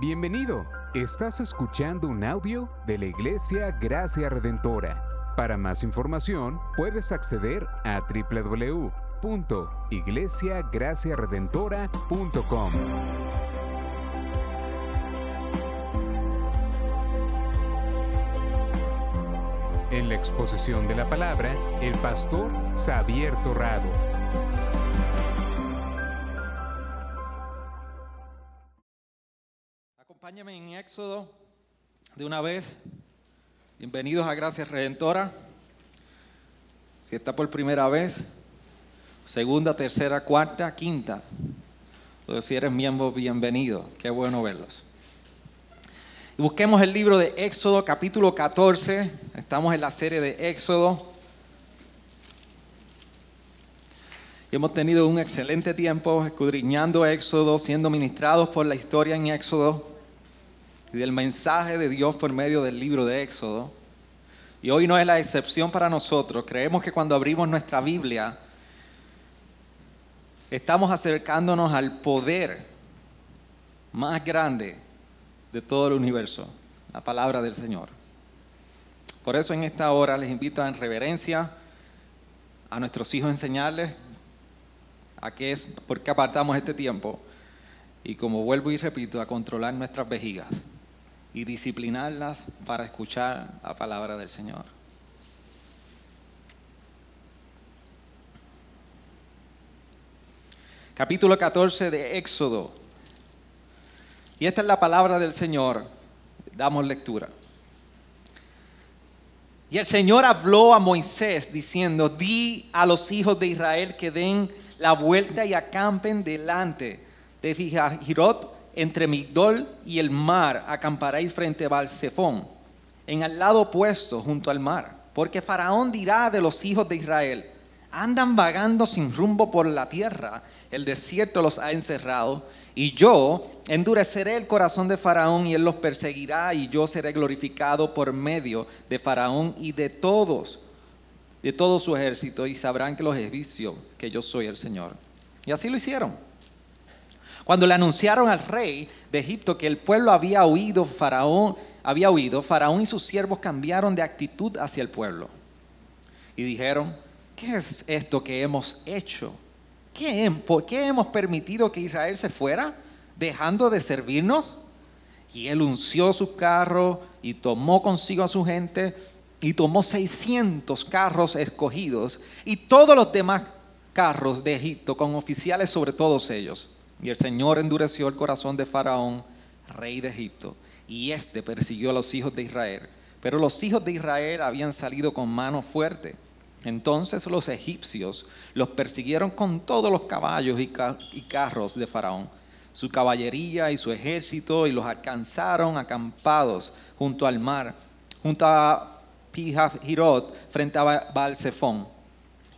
Bienvenido. Estás escuchando un audio de la Iglesia Gracia Redentora. Para más información, puedes acceder a www.iglesiagraciaredentora.com. En la exposición de la palabra, el pastor Xavier Torrado. De una vez. Bienvenidos a Gracias Redentora. Si está por primera vez, segunda, tercera, cuarta, quinta. Pero si eres miembro, bienvenido. Qué bueno verlos. Busquemos el libro de Éxodo, capítulo 14. Estamos en la serie de Éxodo. Y hemos tenido un excelente tiempo escudriñando Éxodo, siendo ministrados por la historia en Éxodo y del mensaje de Dios por medio del libro de Éxodo. Y hoy no es la excepción para nosotros. Creemos que cuando abrimos nuestra Biblia, estamos acercándonos al poder más grande de todo el universo, la palabra del Señor. Por eso en esta hora les invito en reverencia a nuestros hijos enseñarles a qué es, por qué apartamos este tiempo y como vuelvo y repito, a controlar nuestras vejigas y disciplinarlas para escuchar la palabra del Señor. Capítulo 14 de Éxodo. Y esta es la palabra del Señor. Damos lectura. Y el Señor habló a Moisés diciendo, di a los hijos de Israel que den la vuelta y acampen delante de Fijajirot entre Migdol y el mar, acamparéis frente a Balsefón, en el lado opuesto junto al mar, porque Faraón dirá de los hijos de Israel, andan vagando sin rumbo por la tierra, el desierto los ha encerrado, y yo endureceré el corazón de Faraón y él los perseguirá, y yo seré glorificado por medio de Faraón y de todos, de todo su ejército, y sabrán que los egipcios, que yo soy el Señor. Y así lo hicieron. Cuando le anunciaron al rey de Egipto que el pueblo había huido, Faraón había huido, Faraón y sus siervos cambiaron de actitud hacia el pueblo. Y dijeron, ¿qué es esto que hemos hecho? ¿Qué, ¿Por qué hemos permitido que Israel se fuera, dejando de servirnos? Y él unció su carro y tomó consigo a su gente y tomó 600 carros escogidos y todos los demás carros de Egipto con oficiales sobre todos ellos. Y el Señor endureció el corazón de Faraón, rey de Egipto, y éste persiguió a los hijos de Israel. Pero los hijos de Israel habían salido con mano fuerte. Entonces los egipcios los persiguieron con todos los caballos y, carros de Faraón, su caballería y su ejército, y los alcanzaron acampados junto al mar, junto a Pijahirot, frente a Balsefón.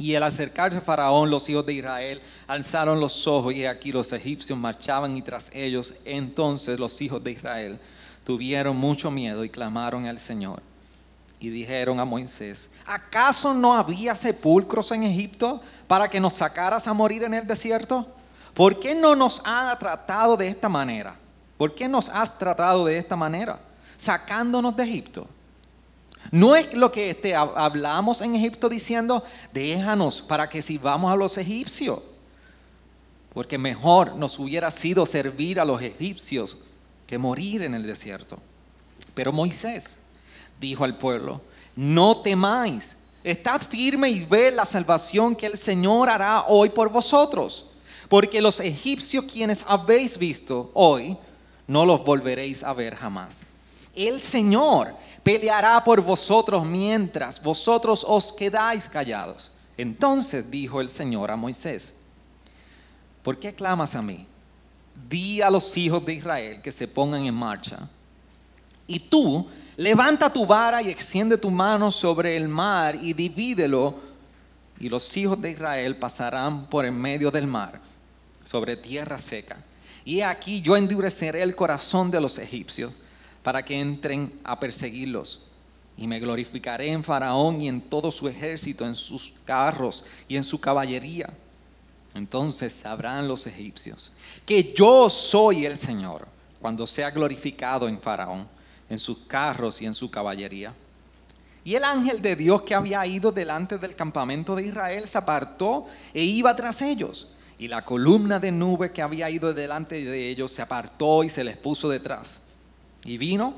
Y al acercarse a Faraón, los hijos de Israel alzaron los ojos y aquí los egipcios marchaban y tras ellos. Entonces los hijos de Israel tuvieron mucho miedo y clamaron al Señor. Y dijeron a Moisés, ¿acaso no había sepulcros en Egipto para que nos sacaras a morir en el desierto? ¿Por qué no nos has tratado de esta manera? ¿Por qué nos has tratado de esta manera? Sacándonos de Egipto. No es lo que este, hablamos en Egipto diciendo, déjanos para que sirvamos a los egipcios. Porque mejor nos hubiera sido servir a los egipcios que morir en el desierto. Pero Moisés dijo al pueblo, no temáis, estad firme y ve la salvación que el Señor hará hoy por vosotros. Porque los egipcios quienes habéis visto hoy, no los volveréis a ver jamás. El Señor peleará por vosotros mientras vosotros os quedáis callados. Entonces dijo el Señor a Moisés, ¿por qué clamas a mí? Di a los hijos de Israel que se pongan en marcha. Y tú, levanta tu vara y extiende tu mano sobre el mar y divídelo. Y los hijos de Israel pasarán por en medio del mar, sobre tierra seca. Y aquí yo endureceré el corazón de los egipcios para que entren a perseguirlos. Y me glorificaré en Faraón y en todo su ejército, en sus carros y en su caballería. Entonces sabrán los egipcios que yo soy el Señor, cuando sea glorificado en Faraón, en sus carros y en su caballería. Y el ángel de Dios que había ido delante del campamento de Israel se apartó e iba tras ellos. Y la columna de nube que había ido delante de ellos se apartó y se les puso detrás. Y vino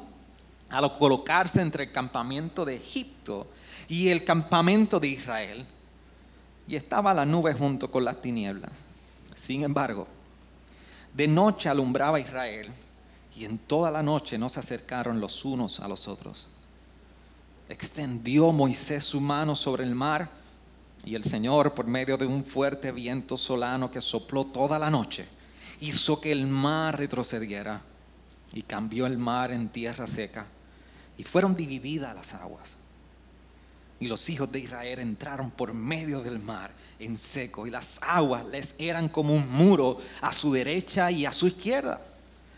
a colocarse entre el campamento de Egipto y el campamento de Israel. Y estaba la nube junto con las tinieblas. Sin embargo, de noche alumbraba Israel y en toda la noche no se acercaron los unos a los otros. Extendió Moisés su mano sobre el mar y el Señor, por medio de un fuerte viento solano que sopló toda la noche, hizo que el mar retrocediera y cambió el mar en tierra seca y fueron divididas las aguas. Y los hijos de Israel entraron por medio del mar en seco y las aguas les eran como un muro a su derecha y a su izquierda.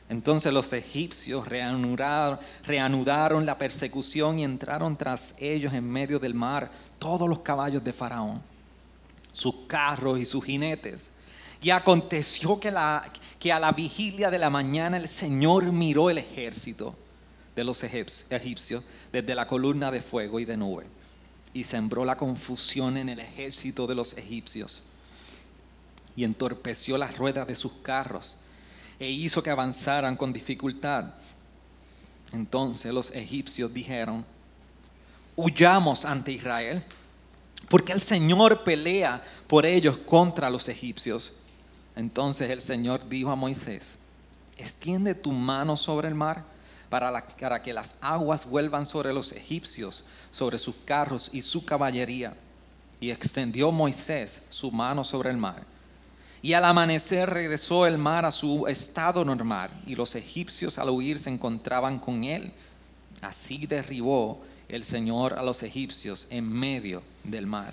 Entonces los egipcios reanudaron, la persecución y entraron tras ellos en medio del mar todos los caballos de Faraón, sus carros y sus jinetes. Y aconteció que, a la vigilia de la mañana el Señor miró el ejército de los egipcios desde la columna de fuego y de nube y sembró la confusión en el ejército de los egipcios y entorpeció las ruedas de sus carros e hizo que avanzaran con dificultad. Entonces los egipcios dijeron, huyamos ante Israel, porque el Señor pelea por ellos contra los egipcios. Entonces el Señor dijo a Moisés, extiende tu mano sobre el mar para, para, que las aguas vuelvan sobre los egipcios, sobre sus carros y su caballería. Y extendió Moisés su mano sobre el mar y al amanecer regresó el mar a su estado normal y los egipcios al huir se encontraban con él. Así derribó el Señor a los egipcios en medio del mar.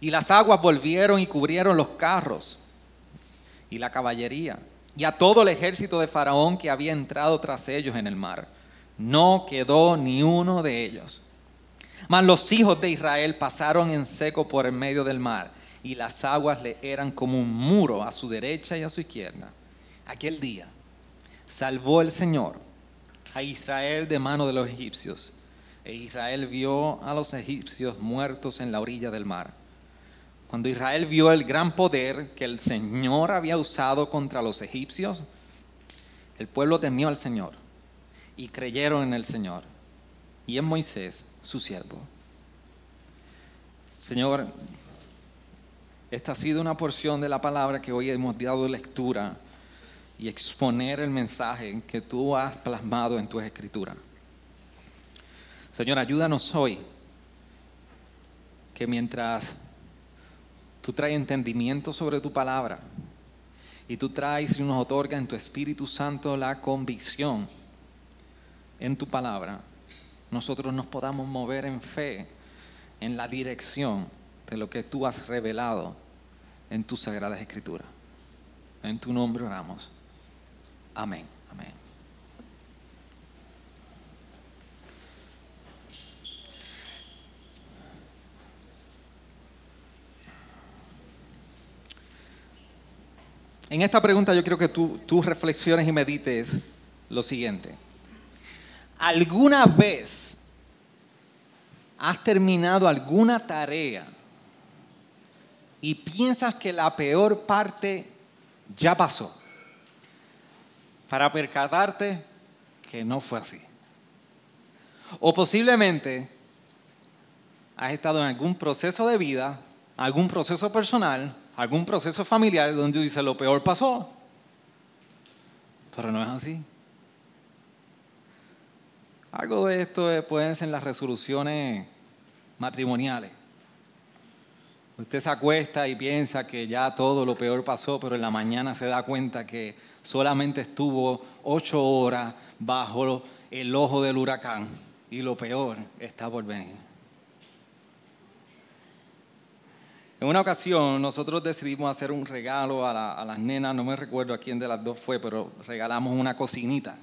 Y las aguas volvieron y cubrieron los carros y la caballería y a todo el ejército de Faraón que había entrado tras ellos en el mar. No quedó ni uno de ellos. Mas los hijos de Israel pasaron en seco por el medio del mar y las aguas le eran como un muro a su derecha y a su izquierda. Aquel día salvó el Señor a Israel de mano de los egipcios, e Israel vio a los egipcios muertos en la orilla del mar. Cuando Israel vio el gran poder que el Señor había usado contra los egipcios, el pueblo temió al Señor y creyeron en el Señor y en Moisés, su siervo. Señor, esta ha sido una porción de la palabra que hoy hemos dado lectura y exponer el mensaje que tú has plasmado en tu escritura. Señor, ayúdanos hoy que mientras tú traes entendimiento sobre tu palabra y tú traes y nos otorga en tu Espíritu Santo la convicción en tu palabra, nosotros nos podamos mover en fe en la dirección de lo que tú has revelado en tus sagradas escrituras. En tu nombre oramos. Amén. Amén. En esta pregunta yo quiero que tú, tú reflexiones y medites lo siguiente. ¿Alguna vez has terminado alguna tarea y piensas que la peor parte ya pasó, para percatarte que no fue así. O posiblemente has estado en algún proceso de vida, algún proceso personal, algún proceso familiar donde dices lo peor pasó, pero no es así. Algo de esto pueden ser las resoluciones matrimoniales. Usted se acuesta y piensa que ya todo lo peor pasó, pero en la mañana se da cuenta que solamente estuvo ocho horas bajo el ojo del huracán y lo peor está por venir. En una ocasión nosotros decidimos hacer un regalo a, a, las nenas, no me recuerdo a quién de las dos fue, pero regalamos una cocinita.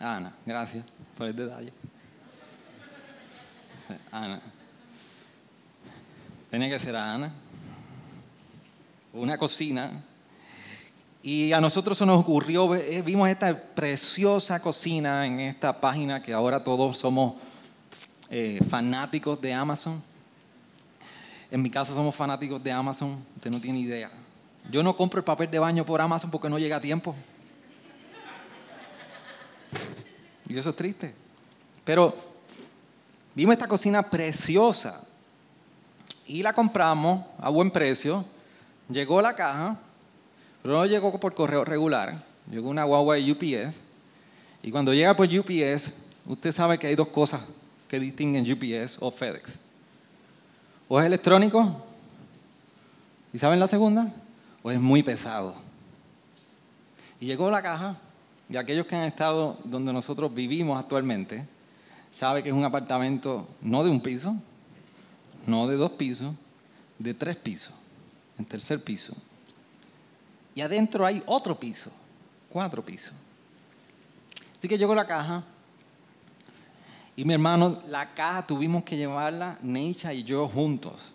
Ana, gracias por el detalle. Ana. Tenía que ser a Ana. Una cocina Y a nosotros se nos ocurrió, eh, vimos esta preciosa cocina en esta página que ahora todos somos eh, fanáticos de Amazon. En mi casa somos fanáticos de Amazon, usted no tiene idea. Yo no compro el papel de baño por Amazon porque no llega a tiempo. Y eso es triste. Pero vimos esta cocina preciosa y la compramos a buen precio. Llegó la caja pero no llegó por correo regular, llegó una guagua de UPS. Y cuando llega por UPS, usted sabe que hay dos cosas que distinguen UPS o FedEx. O es electrónico, ¿y saben la segunda? O es muy pesado. Y llegó la caja, y aquellos que han estado donde nosotros vivimos actualmente, saben que es un apartamento no de un piso, no de dos pisos, de tres pisos, en tercer piso. Y adentro hay otro piso, cuatro pisos. Así que llegó la caja. Y mi hermano, la caja tuvimos que llevarla, Neisha y yo juntos.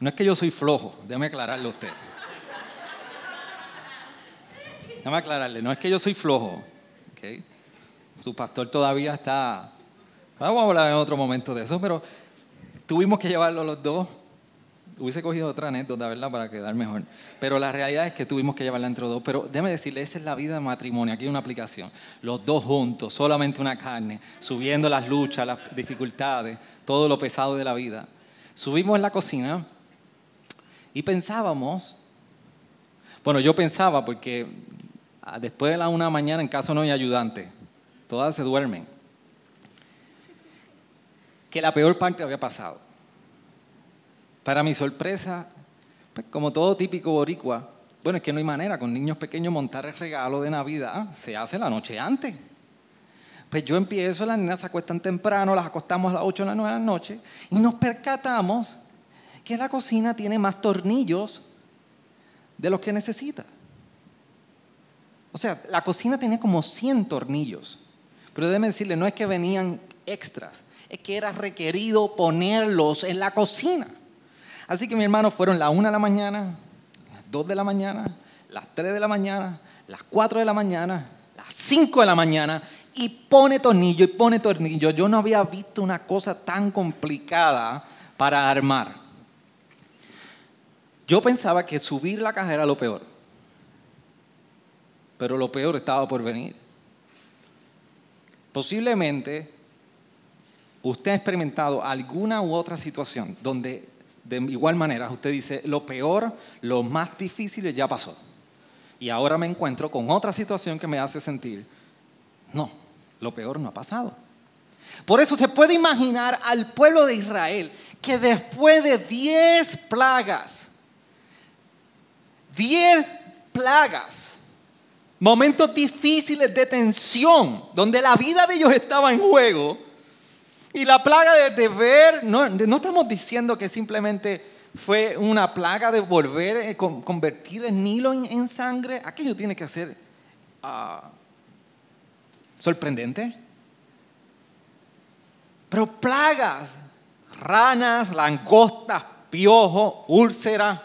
No es que yo soy flojo, déjame aclararle a usted. Déjame aclararle, no es que yo soy flojo. Su pastor todavía está. Vamos a hablar en otro momento de eso, pero tuvimos que llevarlo los dos Hubiese cogido otra anécdota, ¿verdad? Para quedar mejor. Pero la realidad es que tuvimos que llevarla entre dos. Pero déjeme decirle, esa es la vida de matrimonio. Aquí hay una aplicación. Los dos juntos, solamente una carne, subiendo las luchas, las dificultades, todo lo pesado de la vida. Subimos en la cocina y pensábamos, bueno, yo pensaba porque después de la una mañana en casa no hay ayudante, todas se duermen, que la peor parte había pasado. Para mi sorpresa, pues, como todo típico boricua, bueno, es que no hay manera con niños pequeños montar el regalo de Navidad, se hace la noche antes. Pues yo empiezo, las niñas se acuestan temprano, las acostamos a las 8 o las 9 de la noche y nos percatamos que la cocina tiene más tornillos de los que necesita. O sea, la cocina tenía como 100 tornillos. Pero déjeme decirle, no es que venían extras, es que era requerido ponerlos en la cocina. Así que mi hermano fueron las 1 de la mañana, las 2 de la mañana, las 3 de la mañana, las 4 de la mañana, las 5 de la mañana y pone tornillo y pone tornillo. Yo no había visto una cosa tan complicada para armar. Yo pensaba que subir la caja era lo peor, pero lo peor estaba por venir. Posiblemente usted ha experimentado alguna u otra situación donde de igual manera, usted dice, lo peor, lo más difícil ya pasó. Y ahora me encuentro con otra situación que me hace sentir, no, lo peor no ha pasado. Por eso se puede imaginar al pueblo de Israel que después de diez plagas, diez plagas, momentos difíciles de tensión, donde la vida de ellos estaba en juego, y la plaga de, ver, no, estamos diciendo que simplemente fue una plaga de volver, eh, convertir el Nilo en, sangre. Aquello tiene que ser ah, sorprendente. Pero plagas, ranas, langostas, piojo, úlcera,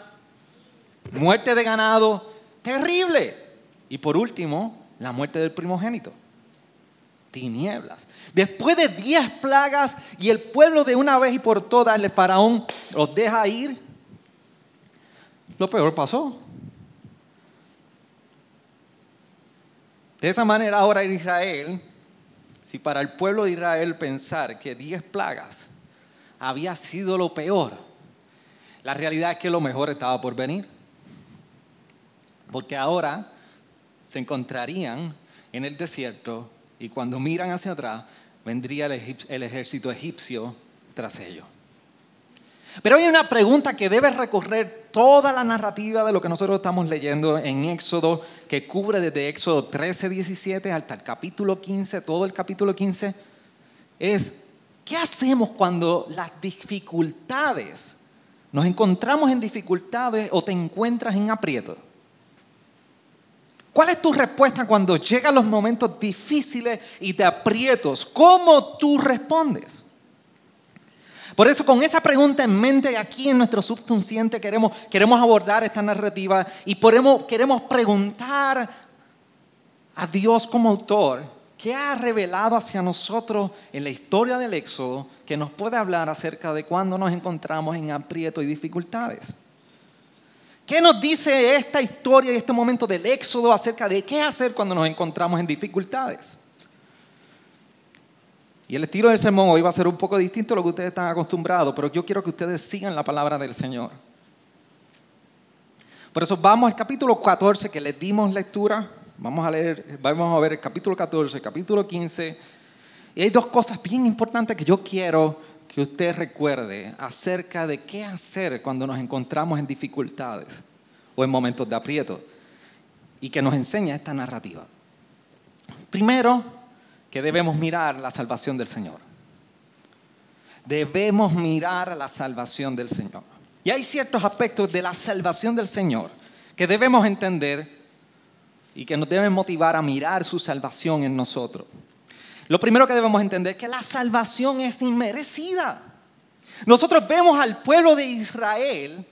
muerte de ganado, terrible. Y por último, la muerte del primogénito tinieblas. Después de diez plagas y el pueblo de una vez y por todas, el faraón los deja ir, lo peor pasó. De esa manera ahora en Israel, si para el pueblo de Israel pensar que diez plagas había sido lo peor, la realidad es que lo mejor estaba por venir. Porque ahora se encontrarían en el desierto y cuando miran hacia atrás, vendría el, ejército egipcio tras ellos. Pero hay una pregunta que debe recorrer toda la narrativa de lo que nosotros estamos leyendo en Éxodo, que cubre desde Éxodo 13, 17 hasta el capítulo 15, todo el capítulo 15, es, ¿qué hacemos cuando las dificultades, nos encontramos en dificultades o te encuentras en aprieto? ¿Cuál es tu respuesta cuando llegan los momentos difíciles y te aprietos? ¿Cómo tú respondes? Por eso con esa pregunta en mente aquí en nuestro subconsciente queremos, queremos abordar esta narrativa y queremos preguntar a Dios como autor, ¿qué ha revelado hacia nosotros en la historia del Éxodo que nos puede hablar acerca de cuando nos encontramos en aprieto y dificultades? ¿Qué nos dice esta historia y este momento del Éxodo acerca de qué hacer cuando nos encontramos en dificultades? Y el estilo del sermón hoy va a ser un poco distinto a lo que ustedes están acostumbrados, pero yo quiero que ustedes sigan la palabra del Señor. Por eso vamos al capítulo 14 que les dimos lectura. Vamos a leer, vamos a ver el capítulo 14, el capítulo 15. Y hay dos cosas bien importantes que yo quiero que usted recuerde acerca de qué hacer cuando nos encontramos en dificultades o en momentos de aprieto y que nos enseña esta narrativa. Primero, que debemos mirar la salvación del Señor. Debemos mirar la salvación del Señor. Y hay ciertos aspectos de la salvación del Señor que debemos entender y que nos deben motivar a mirar su salvación en nosotros. Lo primero que debemos entender es que la salvación es inmerecida. Nosotros vemos al pueblo de Israel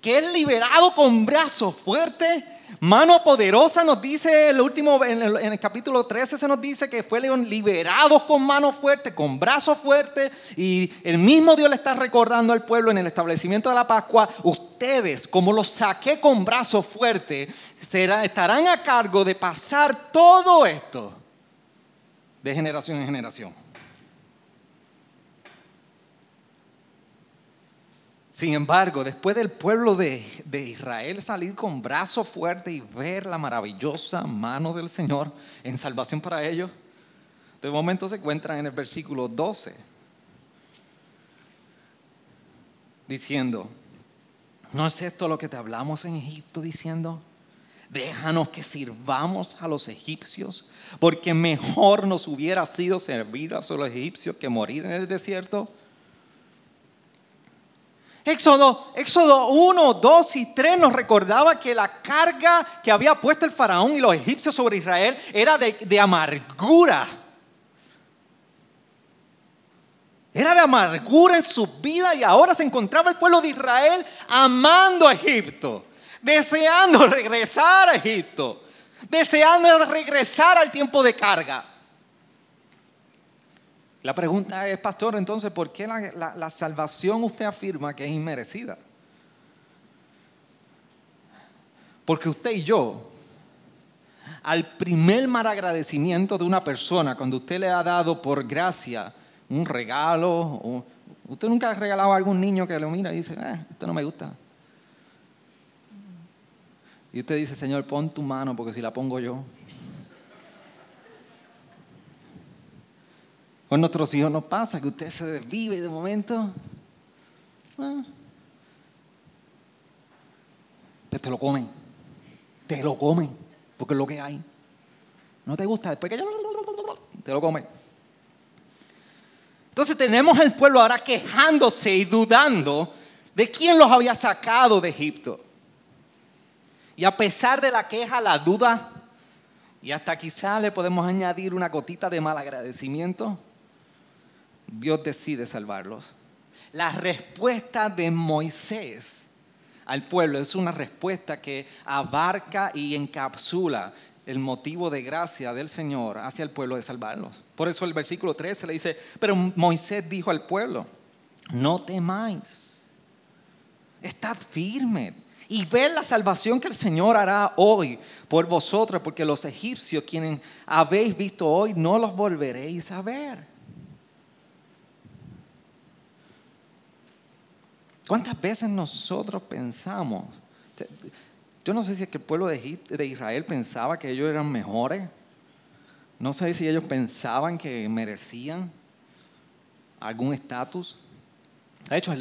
que es liberado con brazos fuertes Mano poderosa nos dice el último, en el, capítulo 13 se nos dice que fueron liberados con mano fuerte, con brazo fuerte, y el mismo Dios le está recordando al pueblo en el establecimiento de la Pascua, ustedes, como los saqué con brazo fuerte, estarán a cargo de pasar todo esto de generación en generación. Sin embargo, después del pueblo de, Israel salir con brazo fuerte y ver la maravillosa mano del Señor en salvación para ellos, de momento se encuentran en el versículo 12, diciendo, ¿no es esto lo que te hablamos en Egipto diciendo? Déjanos que sirvamos a los egipcios, porque mejor nos hubiera sido servir a los egipcios que morir en el desierto. Éxodo, Éxodo 1, 2 y 3 nos recordaba que la carga que había puesto el faraón y los egipcios sobre Israel era de, de amargura. Era de amargura en su vida y ahora se encontraba el pueblo de Israel amando a Egipto, deseando regresar a Egipto, deseando regresar al tiempo de carga. La pregunta es, pastor, entonces, ¿por qué la, salvación usted afirma que es inmerecida? Porque usted y yo, al primer mal agradecimiento de una persona, cuando usted le ha dado por gracia un regalo, usted nunca ha regalado a algún niño que lo mira y dice, eh, esto no me gusta. Y usted dice, Señor, pon tu mano porque si la pongo yo, Con nuestros hijos nos pasa que usted se desvive de momento. Ah. te lo comen. Te lo comen. Porque es lo que hay. No te gusta. Después que ya te lo comen. Entonces tenemos el pueblo ahora quejándose y dudando de quién los había sacado de Egipto. Y a pesar de la queja, la duda, y hasta quizá le podemos añadir una gotita de mal agradecimiento, Dios decide salvarlos. La respuesta de Moisés al pueblo es una respuesta que abarca y encapsula el motivo de gracia del Señor hacia el pueblo de salvarlos. Por eso el versículo 13 le dice, pero Moisés dijo al pueblo, no temáis, estad firme y ved la salvación que el Señor hará hoy por vosotros, porque los egipcios quienes habéis visto hoy no los volveréis a ver. ¿Cuántas veces nosotros pensamos? Yo no sé si es que el pueblo de, Israel pensaba que ellos eran mejores. No sé si ellos pensaban que merecían algún estatus. De hecho,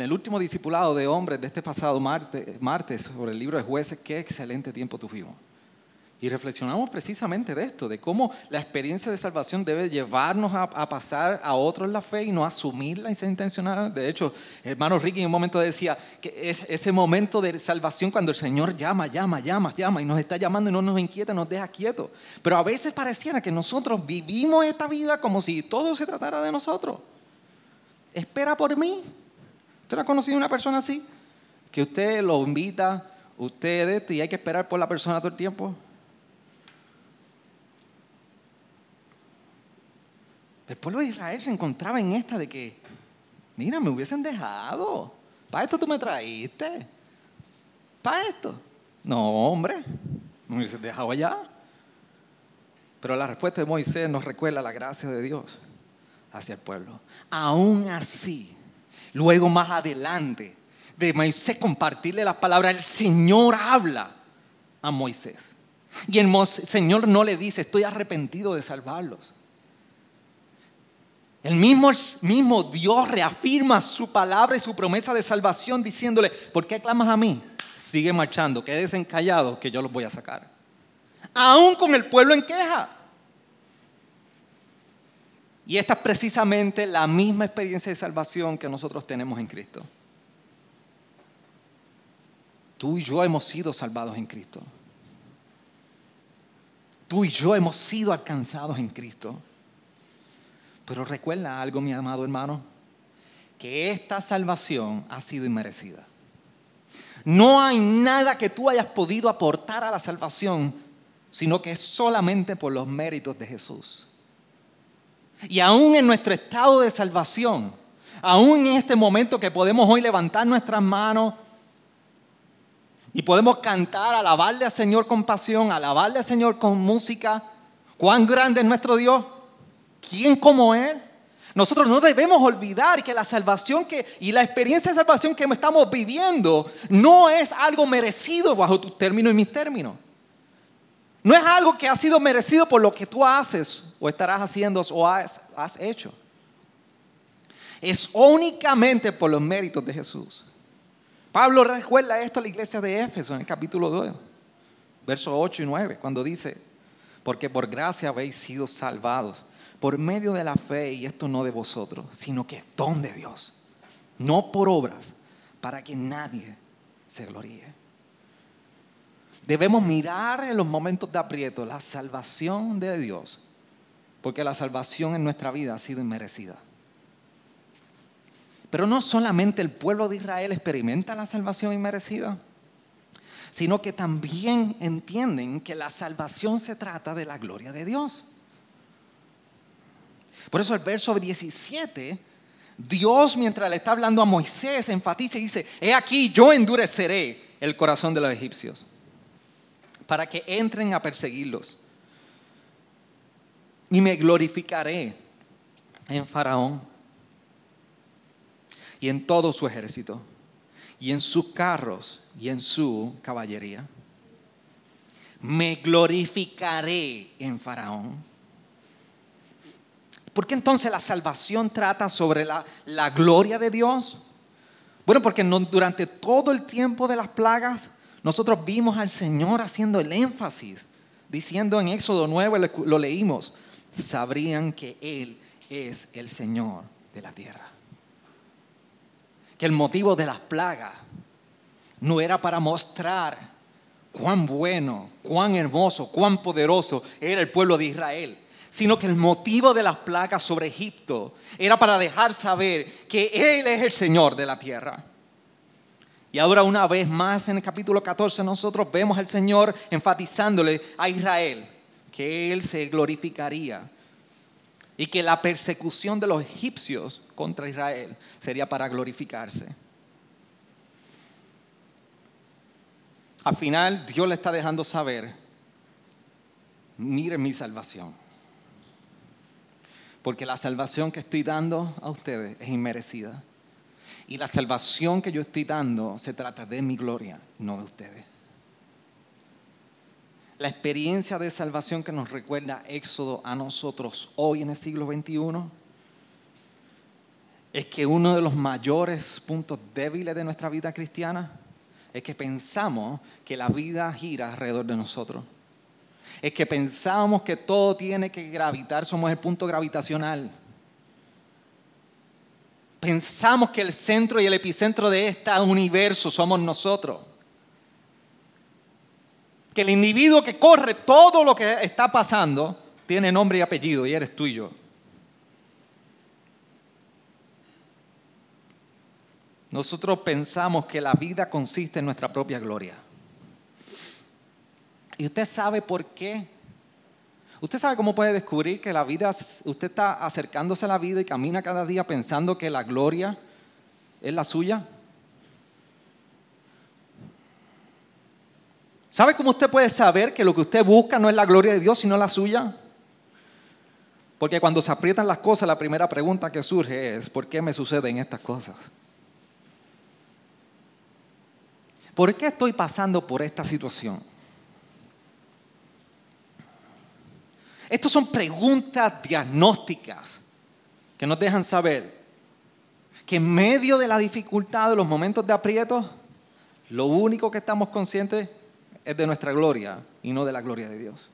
el último discipulado de hombres de este pasado martes, martes sobre el libro de jueces, qué excelente tiempo tuvimos. Y reflexionamos precisamente de esto, de cómo la experiencia de salvación debe llevarnos a, pasar a otros la fe y no asumirla y ser intencional. De hecho, hermano Ricky en un momento decía que es ese momento de salvación cuando el Señor llama, llama, llama, llama y nos está llamando y no nos inquieta, nos deja quietos. Pero a veces pareciera que nosotros vivimos esta vida como si todo se tratara de nosotros. espera por mí. ¿Usted no ha conocido una persona así? Que usted lo invita, usted este, y hay que esperar por la persona todo el tiempo. El pueblo de Israel se encontraba en esta de que, mira, me hubiesen dejado. Para esto tú me traíste. Para esto. No, hombre, me hubiesen dejado allá. Pero la respuesta de Moisés nos recuerda la gracia de Dios hacia el pueblo. Aún así, luego más adelante de Moisés compartirle las palabras, el Señor habla a Moisés. Y el Señor no le dice, estoy arrepentido de salvarlos. El mismo, mismo Dios reafirma su palabra y su promesa de salvación diciéndole, ¿por qué clamas a mí? Sigue marchando, quédese encallado que yo los voy a sacar. Aún con el pueblo en queja. Y esta es precisamente la misma experiencia de salvación que nosotros tenemos en Cristo. Tú y yo hemos sido salvados en Cristo. Tú y yo hemos sido alcanzados en Cristo. Pero recuerda algo, mi amado hermano, que esta salvación ha sido inmerecida. No hay nada que tú hayas podido aportar a la salvación, sino que es solamente por los méritos de Jesús. Y aún en nuestro estado de salvación, aún en este momento que podemos hoy levantar nuestras manos y podemos cantar, alabarle al Señor con pasión, alabarle al Señor con música, cuán grande es nuestro Dios. ¿Quién como Él? Nosotros no debemos olvidar que la salvación que, y la experiencia de salvación que estamos viviendo no es algo merecido bajo tu término y mis términos. No es algo que ha sido merecido por lo que tú haces o estarás haciendo o has, hecho. Es únicamente por los méritos de Jesús. Pablo recuerda esto a la iglesia de Éfeso en el capítulo 2, versos 8 y 9, cuando dice, porque por gracia habéis sido salvados por medio de la fe, y esto no de vosotros, sino que es don de Dios, no por obras, para que nadie se gloríe. Debemos mirar en los momentos de aprieto la salvación de Dios, porque la salvación en nuestra vida ha sido inmerecida. Pero no solamente el pueblo de Israel experimenta la salvación inmerecida, sino que también entienden que la salvación se trata de la gloria de Dios. Por eso el verso 17, Dios mientras le está hablando a Moisés enfatiza y dice, he aquí yo endureceré el corazón de los egipcios para que entren a perseguirlos. Y me glorificaré en Faraón y en todo su ejército y en sus carros y en su caballería. Me glorificaré en Faraón ¿Por qué entonces la salvación trata sobre la, gloria de Dios? Bueno, porque durante todo el tiempo de las plagas, nosotros vimos al Señor haciendo el énfasis, diciendo en Éxodo 9, lo leímos, sabrían que Él es el Señor de la tierra. Que el motivo de las plagas no era para mostrar cuán bueno, cuán hermoso, cuán poderoso era el pueblo de Israel sino que el motivo de las plagas sobre Egipto era para dejar saber que Él es el Señor de la tierra. Y ahora una vez más en el capítulo 14 nosotros vemos al Señor enfatizándole a Israel que Él se glorificaría y que la persecución de los egipcios contra Israel sería para glorificarse. Al final Dios le está dejando saber, mire mi salvación porque la salvación que estoy dando a ustedes es inmerecida. Y la salvación que yo estoy dando se trata de mi gloria, no de ustedes. La experiencia de salvación que nos recuerda Éxodo a nosotros hoy en el siglo XXI es que uno de los mayores puntos débiles de nuestra vida cristiana es que pensamos que la vida gira alrededor de nosotros es que pensamos que todo tiene que gravitar, somos el punto gravitacional. Pensamos que el centro y el epicentro de este universo somos nosotros. Que el individuo que corre todo lo que está pasando tiene nombre y apellido y eres tú y yo. nosotros pensamos que la vida consiste en nuestra propia gloria. ¿Y usted sabe por qué? ¿Usted sabe cómo puede descubrir que la vida, usted está acercándose a la vida y camina cada día pensando que la gloria es la suya? ¿Sabe cómo usted puede saber que lo que usted busca no es la gloria de Dios, sino la suya? Porque cuando se aprietan las cosas, la primera pregunta que surge es, ¿por qué me suceden estas cosas? ¿Por qué estoy pasando por esta situación? Estas son preguntas diagnósticas que nos dejan saber que en medio de la dificultad, de los momentos de aprieto, lo único que estamos conscientes es de nuestra gloria y no de la gloria de Dios.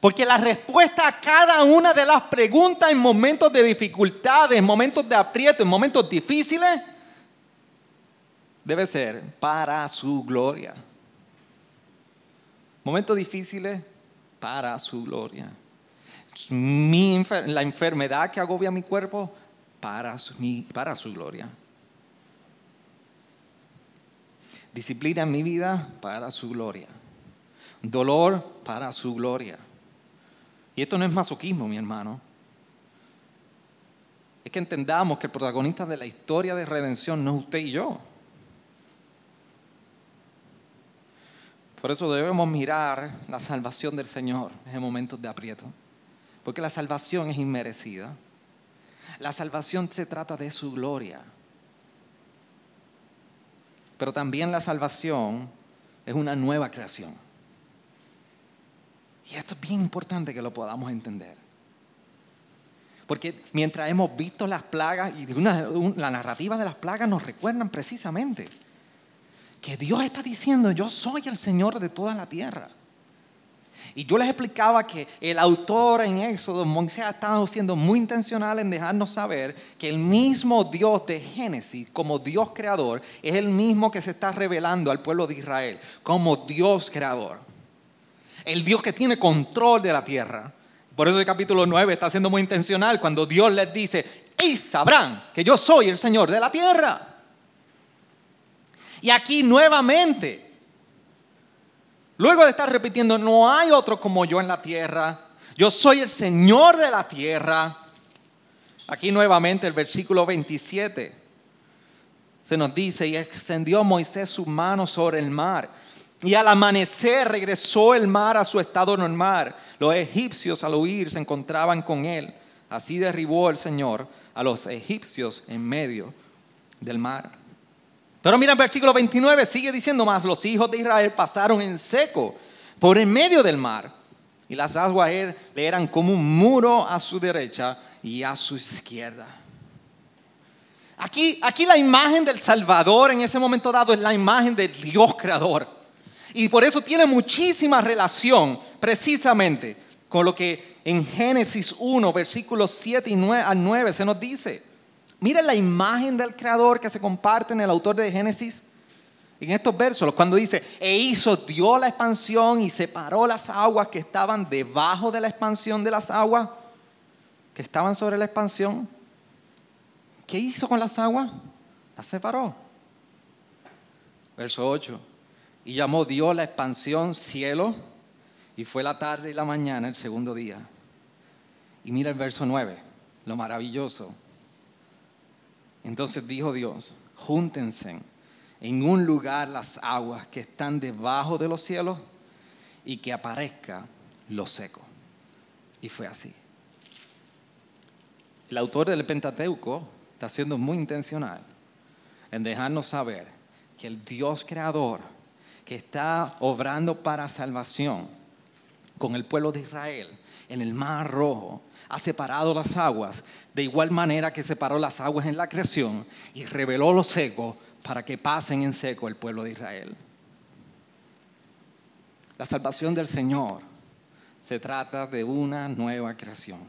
Porque la respuesta a cada una de las preguntas en momentos de dificultades, en momentos de aprieto, en momentos difíciles, debe ser para su gloria. Momentos difíciles para su gloria. la enfermedad que agobia mi cuerpo para su, para su gloria. Disciplina en mi vida para su gloria. Dolor para su gloria. Y esto no es masoquismo, mi hermano. Es que entendamos que el protagonista de la historia de redención no es usted y yo. Por eso debemos mirar la salvación del Señor en momentos de aprieto. Porque la salvación es inmerecida. La salvación se trata de su gloria. Pero también la salvación es una nueva creación. Y esto es bien importante que lo podamos entender. Porque mientras hemos visto las plagas, y la narrativa de las plagas nos recuerdan precisamente que Dios está diciendo, yo soy el Señor de toda la tierra. Y yo les explicaba que el autor en Éxodo, Moisés, ha estado siendo muy intencional en dejarnos saber que el mismo Dios de Génesis, como Dios creador, es el mismo que se está revelando al pueblo de Israel, como Dios creador el Dios que tiene control de la tierra. Por eso el capítulo 9 está siendo muy intencional cuando Dios les dice, y sabrán que yo soy el Señor de la tierra. Y aquí nuevamente, luego de estar repitiendo, no hay otro como yo en la tierra, yo soy el Señor de la tierra. Aquí nuevamente el versículo 27 se nos dice, y extendió Moisés su mano sobre el mar y al amanecer regresó el mar a su estado normal. Los egipcios al huir se encontraban con él. Así derribó el Señor a los egipcios en medio del mar. Pero mira el versículo 29, sigue diciendo más, los hijos de Israel pasaron en seco por en medio del mar. Y las aguas er, le eran como un muro a su derecha y a su izquierda. Aquí, aquí la imagen del Salvador en ese momento dado es la imagen del Dios creador. Y por eso tiene muchísima relación precisamente con lo que en Génesis 1, versículos 7 y 9, al 9 se nos dice. Miren la imagen del creador que se comparte en el autor de Génesis. En estos versos, cuando dice, e hizo Dios la expansión y separó las aguas que estaban debajo de la expansión de las aguas que estaban sobre la expansión. ¿Qué hizo con las aguas? Las separó. Verso 8. Y llamó Dios la expansión cielo, y fue la tarde y la mañana el segundo día. Y mira el verso 9, lo maravilloso. Entonces dijo Dios, júntense en un lugar las aguas que están debajo de los cielos y que aparezca lo seco. Y fue así. El autor del Pentateuco está siendo muy intencional en dejarnos saber que el Dios creador que está obrando para salvación con el pueblo de Israel en el mar rojo, ha separado las aguas de igual manera que separó las aguas en la creación y reveló lo seco para que pasen en seco el pueblo de Israel. La salvación del Señor se trata de una nueva creación.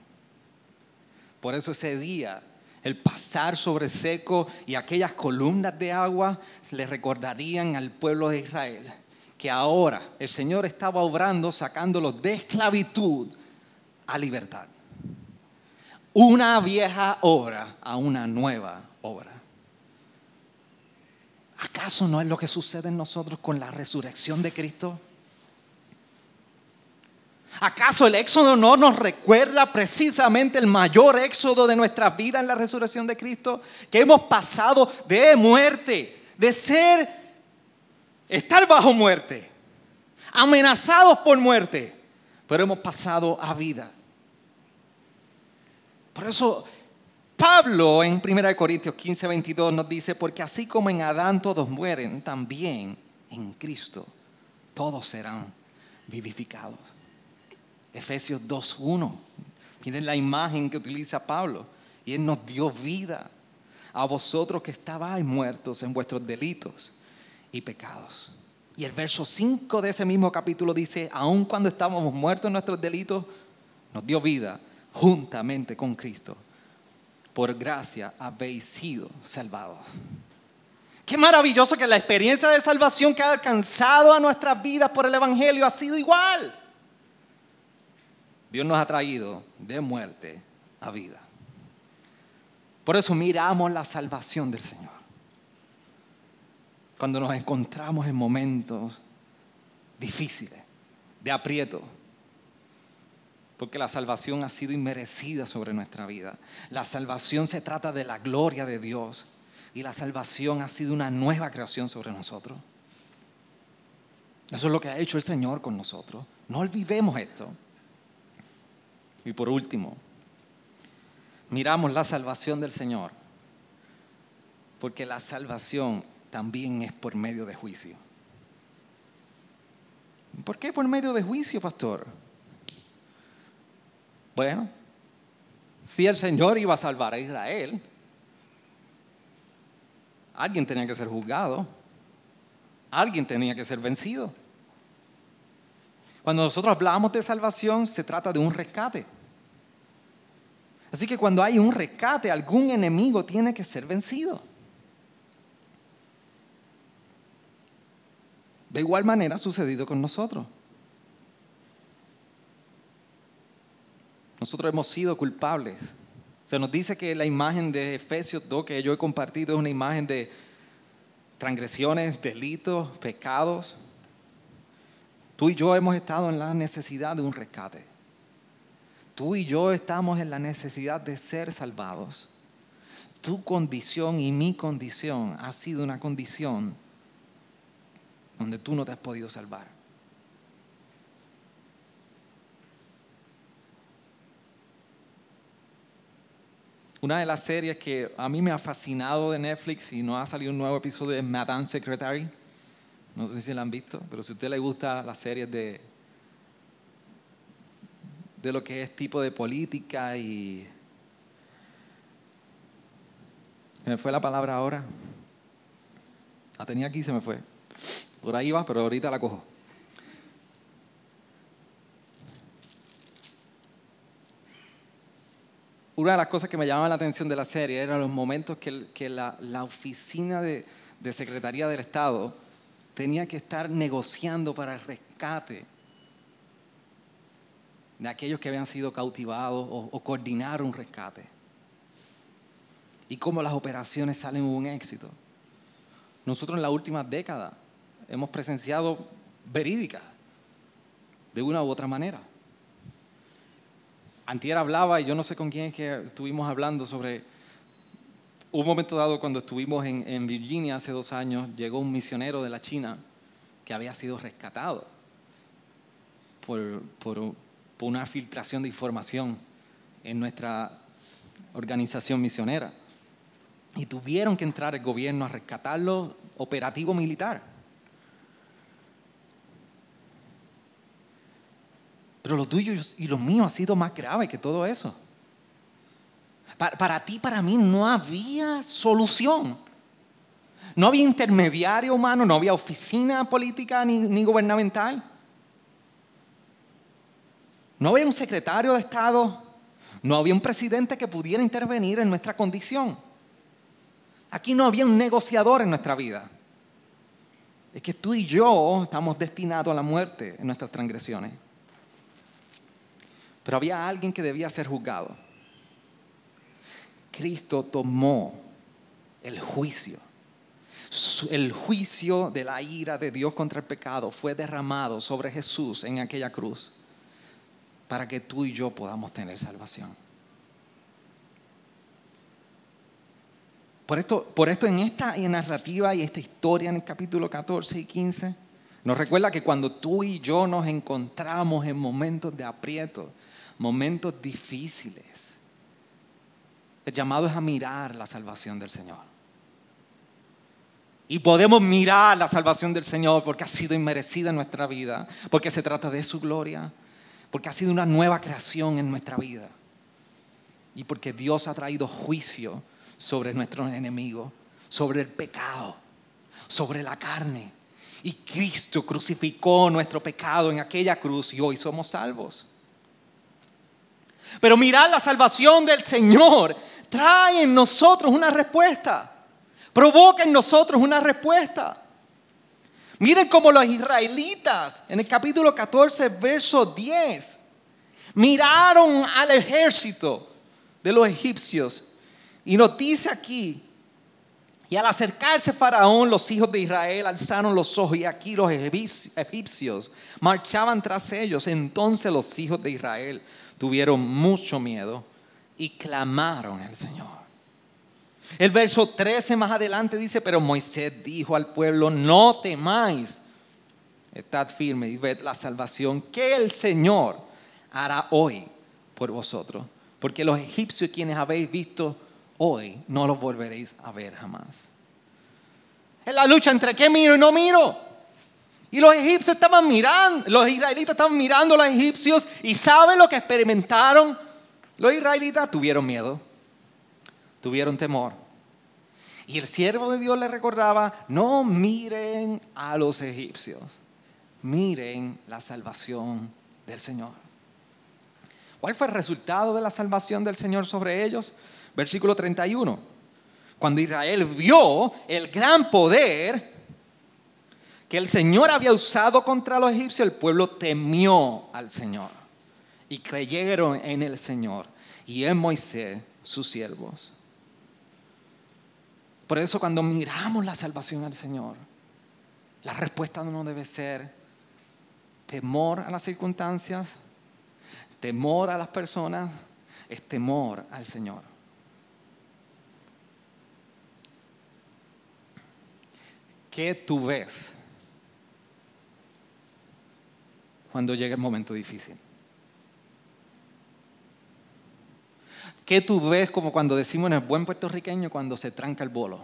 Por eso ese día el pasar sobre seco y aquellas columnas de agua le recordarían al pueblo de Israel que ahora el Señor estaba obrando sacándolos de esclavitud a libertad. Una vieja obra a una nueva obra. ¿Acaso no es lo que sucede en nosotros con la resurrección de Cristo? ¿Acaso el éxodo no nos recuerda precisamente el mayor éxodo de nuestra vida en la resurrección de Cristo? Que hemos pasado de muerte, de ser, estar bajo muerte, amenazados por muerte, pero hemos pasado a vida. Por eso Pablo en 1 Corintios 15, 22 nos dice, porque así como en Adán todos mueren, también en Cristo todos serán vivificados. Efesios 2.1. Miren la imagen que utiliza Pablo. Y Él nos dio vida a vosotros que estabais muertos en vuestros delitos y pecados. Y el verso 5 de ese mismo capítulo dice, aun cuando estábamos muertos en nuestros delitos, nos dio vida juntamente con Cristo. Por gracia habéis sido salvados. Qué maravilloso que la experiencia de salvación que ha alcanzado a nuestras vidas por el Evangelio ha sido igual. Dios nos ha traído de muerte a vida. Por eso miramos la salvación del Señor. Cuando nos encontramos en momentos difíciles, de aprieto, porque la salvación ha sido inmerecida sobre nuestra vida. La salvación se trata de la gloria de Dios y la salvación ha sido una nueva creación sobre nosotros. Eso es lo que ha hecho el Señor con nosotros. No olvidemos esto. Y por último, miramos la salvación del Señor, porque la salvación también es por medio de juicio. ¿Por qué por medio de juicio, pastor? Bueno, si el Señor iba a salvar a Israel, alguien tenía que ser juzgado, alguien tenía que ser vencido. Cuando nosotros hablamos de salvación, se trata de un rescate. Así que cuando hay un rescate, algún enemigo tiene que ser vencido. De igual manera ha sucedido con nosotros. Nosotros hemos sido culpables. Se nos dice que la imagen de Efesios 2 que yo he compartido es una imagen de transgresiones, delitos, pecados. Tú y yo hemos estado en la necesidad de un rescate. Tú y yo estamos en la necesidad de ser salvados. Tu condición y mi condición ha sido una condición donde tú no te has podido salvar. Una de las series que a mí me ha fascinado de Netflix y no ha salido un nuevo episodio es Madame Secretary. No sé si la han visto, pero si a usted le gusta las series de de lo que es tipo de política y... me fue la palabra ahora. La tenía aquí se me fue. Por ahí va, pero ahorita la cojo. Una de las cosas que me llamaba la atención de la serie eran los momentos que, la, oficina de, de Secretaría del Estado tenía que estar negociando para el rescate de aquellos que habían sido cautivados o, coordinar un rescate. Y cómo las operaciones salen un éxito. Nosotros en la última década hemos presenciado verídicas de una u otra manera. Antier hablaba, y yo no sé con quién es que estuvimos hablando sobre un momento dado cuando estuvimos en, Virginia hace dos años, llegó un misionero de la China que había sido rescatado por, por, por una filtración de información en nuestra organización misionera. Y tuvieron que entrar el gobierno a rescatarlo operativo militar. Pero lo tuyo y lo mío ha sido más grave que todo eso. Para, para ti, para mí, no había solución. No había intermediario humano, no había oficina política ni, ni gubernamental. No había un secretario de Estado, no había un presidente que pudiera intervenir en nuestra condición. Aquí no había un negociador en nuestra vida. Es que tú y yo estamos destinados a la muerte en nuestras transgresiones. Pero había alguien que debía ser juzgado. Cristo tomó el juicio el juicio de la ira de Dios contra el pecado fue derramado sobre Jesús en aquella cruz para que tú y yo podamos tener salvación. Por esto, por esto en esta narrativa y esta historia en el capítulo 14 y 15, nos recuerda que cuando tú y yo nos encontramos en momentos de aprieto, momentos difíciles, el llamado es a mirar la salvación del Señor. Y podemos mirar la salvación del Señor porque ha sido inmerecida en nuestra vida, porque se trata de su gloria, porque ha sido una nueva creación en nuestra vida. Y porque Dios ha traído juicio sobre nuestros enemigos, sobre el pecado, sobre la carne. Y Cristo crucificó nuestro pecado en aquella cruz y hoy somos salvos. Pero mirar la salvación del Señor trae en nosotros una respuesta. Provoca en nosotros una respuesta. Miren cómo los israelitas en el capítulo 14, verso 10, miraron al ejército de los egipcios. Y nos dice aquí, y al acercarse Faraón, los hijos de Israel alzaron los ojos y aquí los egipcios marchaban tras ellos. Entonces los hijos de Israel tuvieron mucho miedo y clamaron al Señor. El verso 13 más adelante dice, pero Moisés dijo al pueblo, no temáis, estad firme y ved la salvación que el Señor hará hoy por vosotros. Porque los egipcios quienes habéis visto hoy, no los volveréis a ver jamás. Es la lucha entre qué miro y no miro. Y los egipcios estaban mirando, los israelitas estaban mirando a los egipcios y ¿saben lo que experimentaron? Los israelitas tuvieron miedo, tuvieron temor. Y el siervo de Dios les recordaba, no miren a los egipcios, miren la salvación del Señor. ¿Cuál fue el resultado de la salvación del Señor sobre ellos? Versículo 31. Cuando Israel vio el gran poder que el Señor había usado contra los egipcios, el pueblo temió al Señor y creyeron en el Señor y en Moisés, sus siervos. Por eso cuando miramos la salvación al Señor, la respuesta no debe ser temor a las circunstancias, temor a las personas, es temor al Señor. ¿Qué tú ves cuando llega el momento difícil? ¿Qué tú ves como cuando decimos en el buen puertorriqueño cuando se tranca el bolo?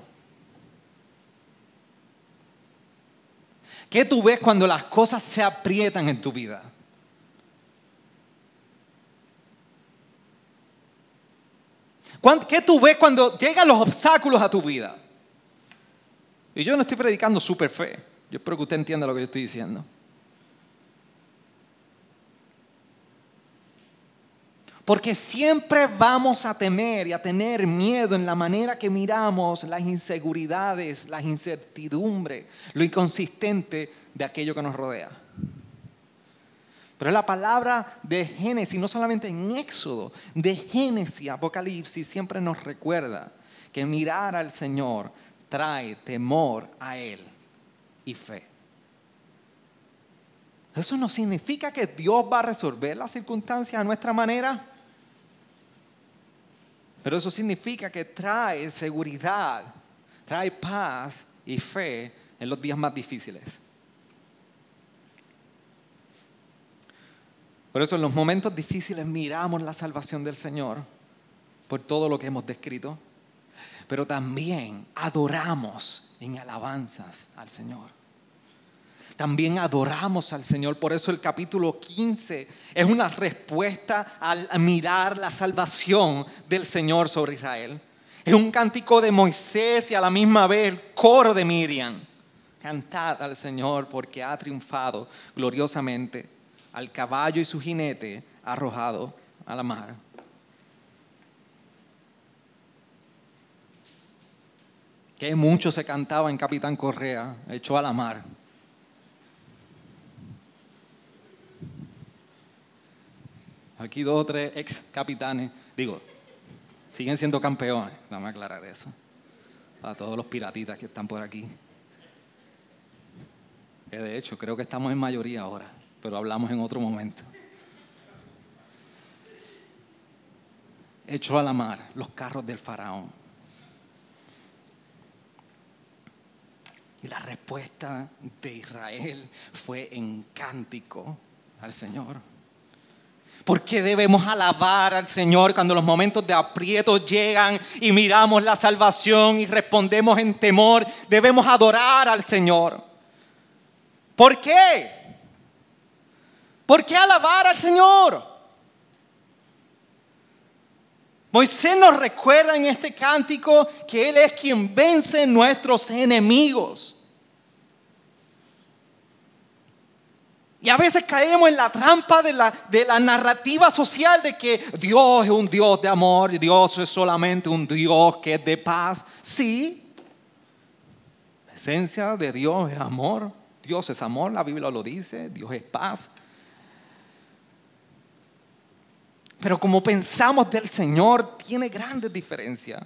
¿Qué tú ves cuando las cosas se aprietan en tu vida? ¿Qué tú ves cuando llegan los obstáculos a tu vida? Y yo no estoy predicando super fe. Yo espero que usted entienda lo que yo estoy diciendo. Porque siempre vamos a temer y a tener miedo en la manera que miramos las inseguridades, las incertidumbres, lo inconsistente de aquello que nos rodea. Pero la palabra de Génesis, no solamente en Éxodo, de Génesis, Apocalipsis, siempre nos recuerda que mirar al Señor trae temor a Él y fe. Eso no significa que Dios va a resolver las circunstancias a nuestra manera. Pero eso significa que trae seguridad, trae paz y fe en los días más difíciles. Por eso en los momentos difíciles miramos la salvación del Señor por todo lo que hemos descrito, pero también adoramos en alabanzas al Señor también adoramos al Señor. Por eso el capítulo 15 es una respuesta al mirar la salvación del Señor sobre Israel. Es un cántico de Moisés y a la misma vez el coro de Miriam. Cantad al Señor porque ha triunfado gloriosamente al caballo y su jinete arrojado a la mar. Que mucho se cantaba en Capitán Correa, echó a la mar. Aquí dos o tres ex capitanes, digo, siguen siendo campeones, a aclarar eso. a todos los piratitas que están por aquí. De hecho creo que estamos en mayoría ahora, pero hablamos en otro momento. Echó a la mar los carros del faraón. Y la respuesta de Israel fue en cántico al Señor. ¿Por qué debemos alabar al Señor cuando los momentos de aprieto llegan y miramos la salvación y respondemos en temor? Debemos adorar al Señor. ¿Por qué? ¿Por qué alabar al Señor? Moisés nos recuerda en este cántico que Él es quien vence nuestros enemigos. Y a veces caemos en la trampa de la, de la, narrativa social de que Dios es un Dios de amor, y Dios es solamente un Dios que es de paz. Sí, la esencia de Dios es amor. Dios es amor, la Biblia lo dice, Dios es paz. Pero como pensamos del Señor, tiene grandes diferencias.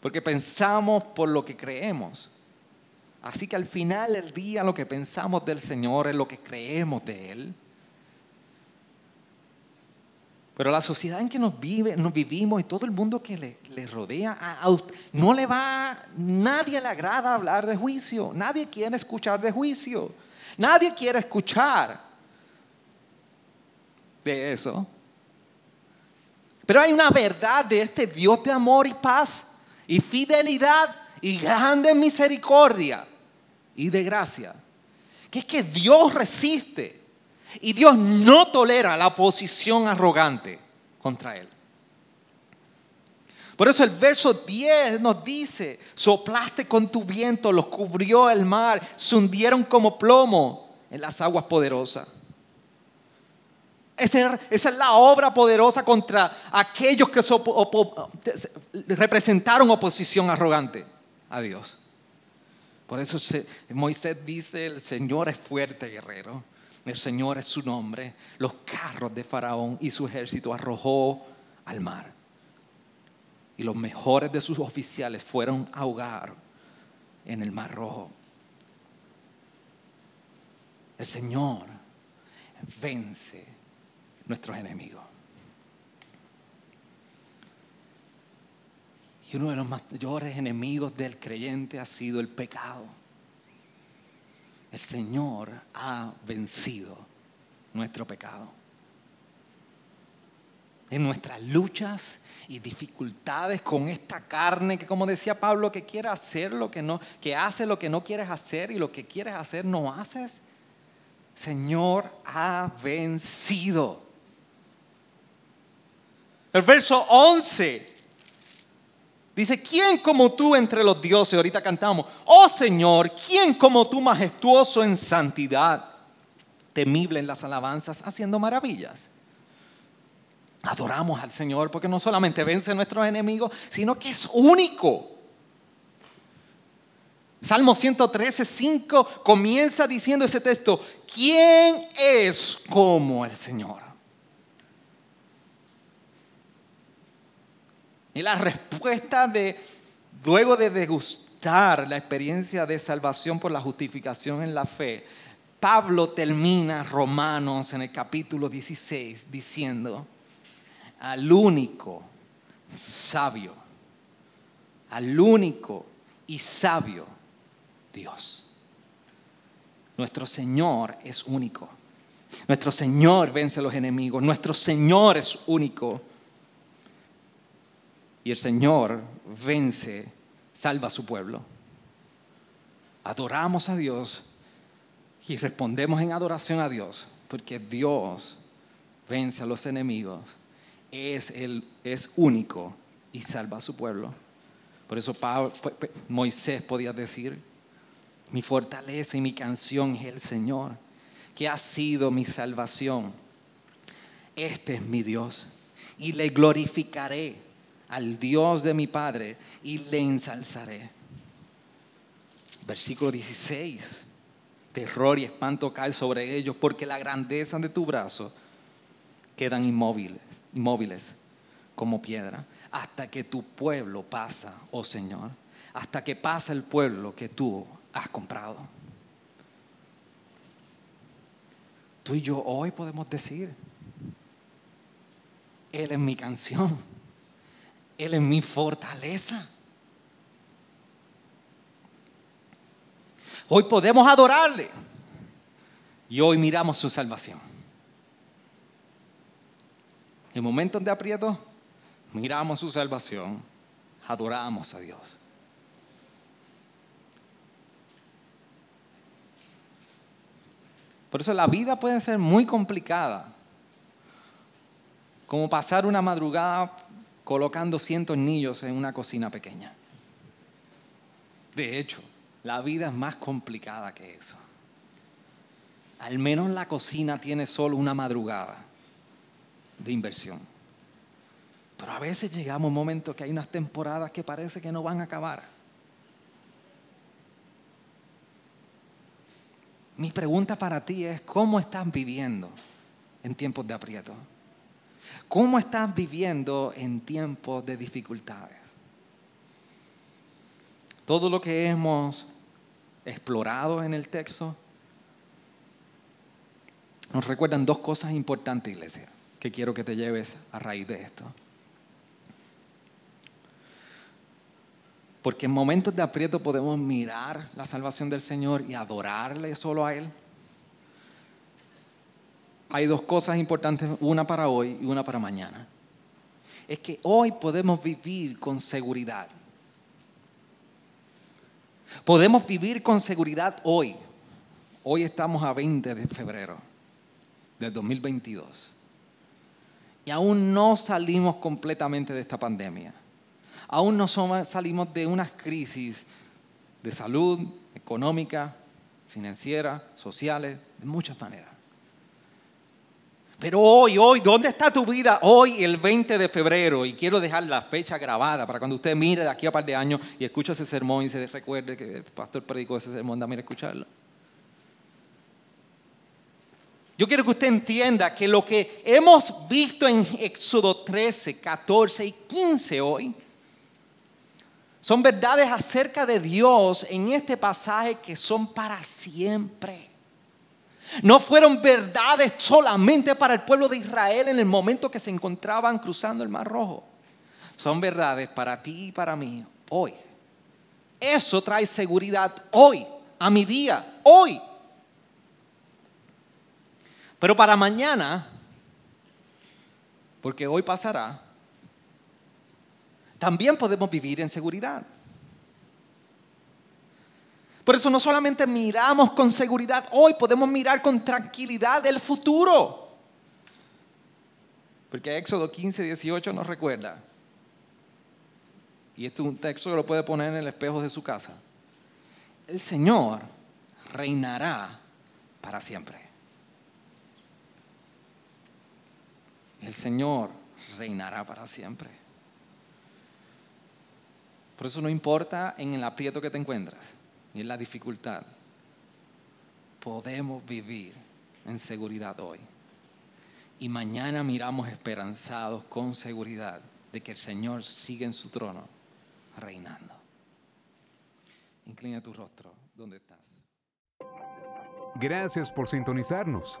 Porque pensamos por lo que creemos. Así que al final del día lo que pensamos del Señor es lo que creemos de Él. Pero la sociedad en que nos, vive, nos vivimos y todo el mundo que le, rodea, no le va, nadie le agrada hablar de juicio, nadie quiere escuchar de juicio, nadie quiere escuchar de eso. Pero hay una verdad de este Dios de amor y paz y fidelidad y grande misericordia y de gracia, que es que Dios resiste y Dios no tolera la oposición arrogante contra Él. Por eso el verso 10 nos dice, soplaste con tu viento, los cubrió el mar, se hundieron como plomo en las aguas poderosas. Esa es la obra poderosa contra aquellos que representaron oposición arrogante a Dios. Por eso Moisés dice, el Señor es fuerte guerrero, el Señor es su nombre. Los carros de Faraón y su ejército arrojó al mar. Y los mejores de sus oficiales fueron a ahogar en el mar rojo. El Señor vence nuestros enemigos. Y uno de los mayores enemigos del creyente ha sido el pecado. El Señor ha vencido nuestro pecado. En nuestras luchas y dificultades con esta carne que como decía Pablo que quiere hacer lo que no que hace lo que no quieres hacer y lo que quieres hacer no haces. Señor ha vencido. El verso 11 Dice, ¿quién como tú entre los dioses? Ahorita cantamos, oh Señor, ¿quién como tú majestuoso en santidad, temible en las alabanzas, haciendo maravillas? Adoramos al Señor porque no solamente vence a nuestros enemigos, sino que es único. Salmo 113, 5 comienza diciendo ese texto, ¿quién es como el Señor? Y la respuesta de, luego de degustar la experiencia de salvación por la justificación en la fe, Pablo termina Romanos en el capítulo 16 diciendo, al único sabio, al único y sabio Dios. Nuestro Señor es único. Nuestro Señor vence a los enemigos. Nuestro Señor es único. Y el Señor vence, salva a su pueblo. Adoramos a Dios y respondemos en adoración a Dios, porque Dios vence a los enemigos, es, el, es único y salva a su pueblo. Por eso Moisés podía decir, mi fortaleza y mi canción es el Señor, que ha sido mi salvación. Este es mi Dios y le glorificaré al Dios de mi Padre y le ensalzaré. Versículo 16. Terror y espanto cae sobre ellos porque la grandeza de tu brazo quedan inmóviles, inmóviles como piedra hasta que tu pueblo pasa, oh Señor. hasta que pasa el pueblo que tú has comprado. Tú y yo hoy podemos decir, Él es mi canción, Él es mi fortaleza. Hoy podemos adorarle y hoy miramos su salvación. En momentos de aprieto, miramos su salvación, adoramos a Dios. Por eso la vida puede ser muy complicada, como pasar una madrugada colocando cientos niños en una cocina pequeña. De hecho, la vida es más complicada que eso. Al menos la cocina tiene solo una madrugada de inversión. Pero a veces llegamos a un momento que hay unas temporadas que parece que no van a acabar. Mi pregunta para ti es, ¿cómo estás viviendo en tiempos de aprieto? ¿Cómo estás viviendo en tiempos de dificultades? Todo lo que hemos explorado en el texto, nos recuerdan dos cosas importantes, iglesia, que quiero que te lleves a raíz de esto. Porque en momentos de aprieto podemos mirar la salvación del Señor y adorarle solo a Él. Hay dos cosas importantes, una para hoy y una para mañana. Es que hoy podemos vivir con seguridad. Podemos vivir con seguridad hoy. Hoy estamos a 20 de febrero del 2022. Y aún no salimos completamente de esta pandemia. Aún no salimos de unas crisis de salud, económica, financiera, sociales, de muchas maneras. Pero hoy, hoy, ¿dónde está tu vida? Hoy, el 20 de febrero, y quiero dejar la fecha grabada para cuando usted mire de aquí a par de años y escuche ese sermón y se recuerde que el pastor predicó ese sermón, dame a escucharlo. Yo quiero que usted entienda que lo que hemos visto en Éxodo 13, 14 y 15 hoy son verdades acerca de Dios en este pasaje que son para siempre. No fueron verdades solamente para el pueblo de Israel en el momento que se encontraban cruzando el Mar Rojo. Son verdades para ti y para mí hoy. Eso trae seguridad hoy, a mi día, hoy. Pero para mañana, porque hoy pasará, también podemos vivir en seguridad. Por eso no solamente miramos con seguridad hoy, podemos mirar con tranquilidad el futuro. Porque Éxodo 15, 18 nos recuerda. Y esto es un texto que lo puede poner en el espejo de su casa. El Señor reinará para siempre. El Señor reinará para siempre. Por eso no importa en el aprieto que te encuentras ni en la dificultad, podemos vivir en seguridad hoy. Y mañana miramos esperanzados con seguridad de que el Señor sigue en su trono reinando. Inclina tu rostro donde estás. Gracias por sintonizarnos.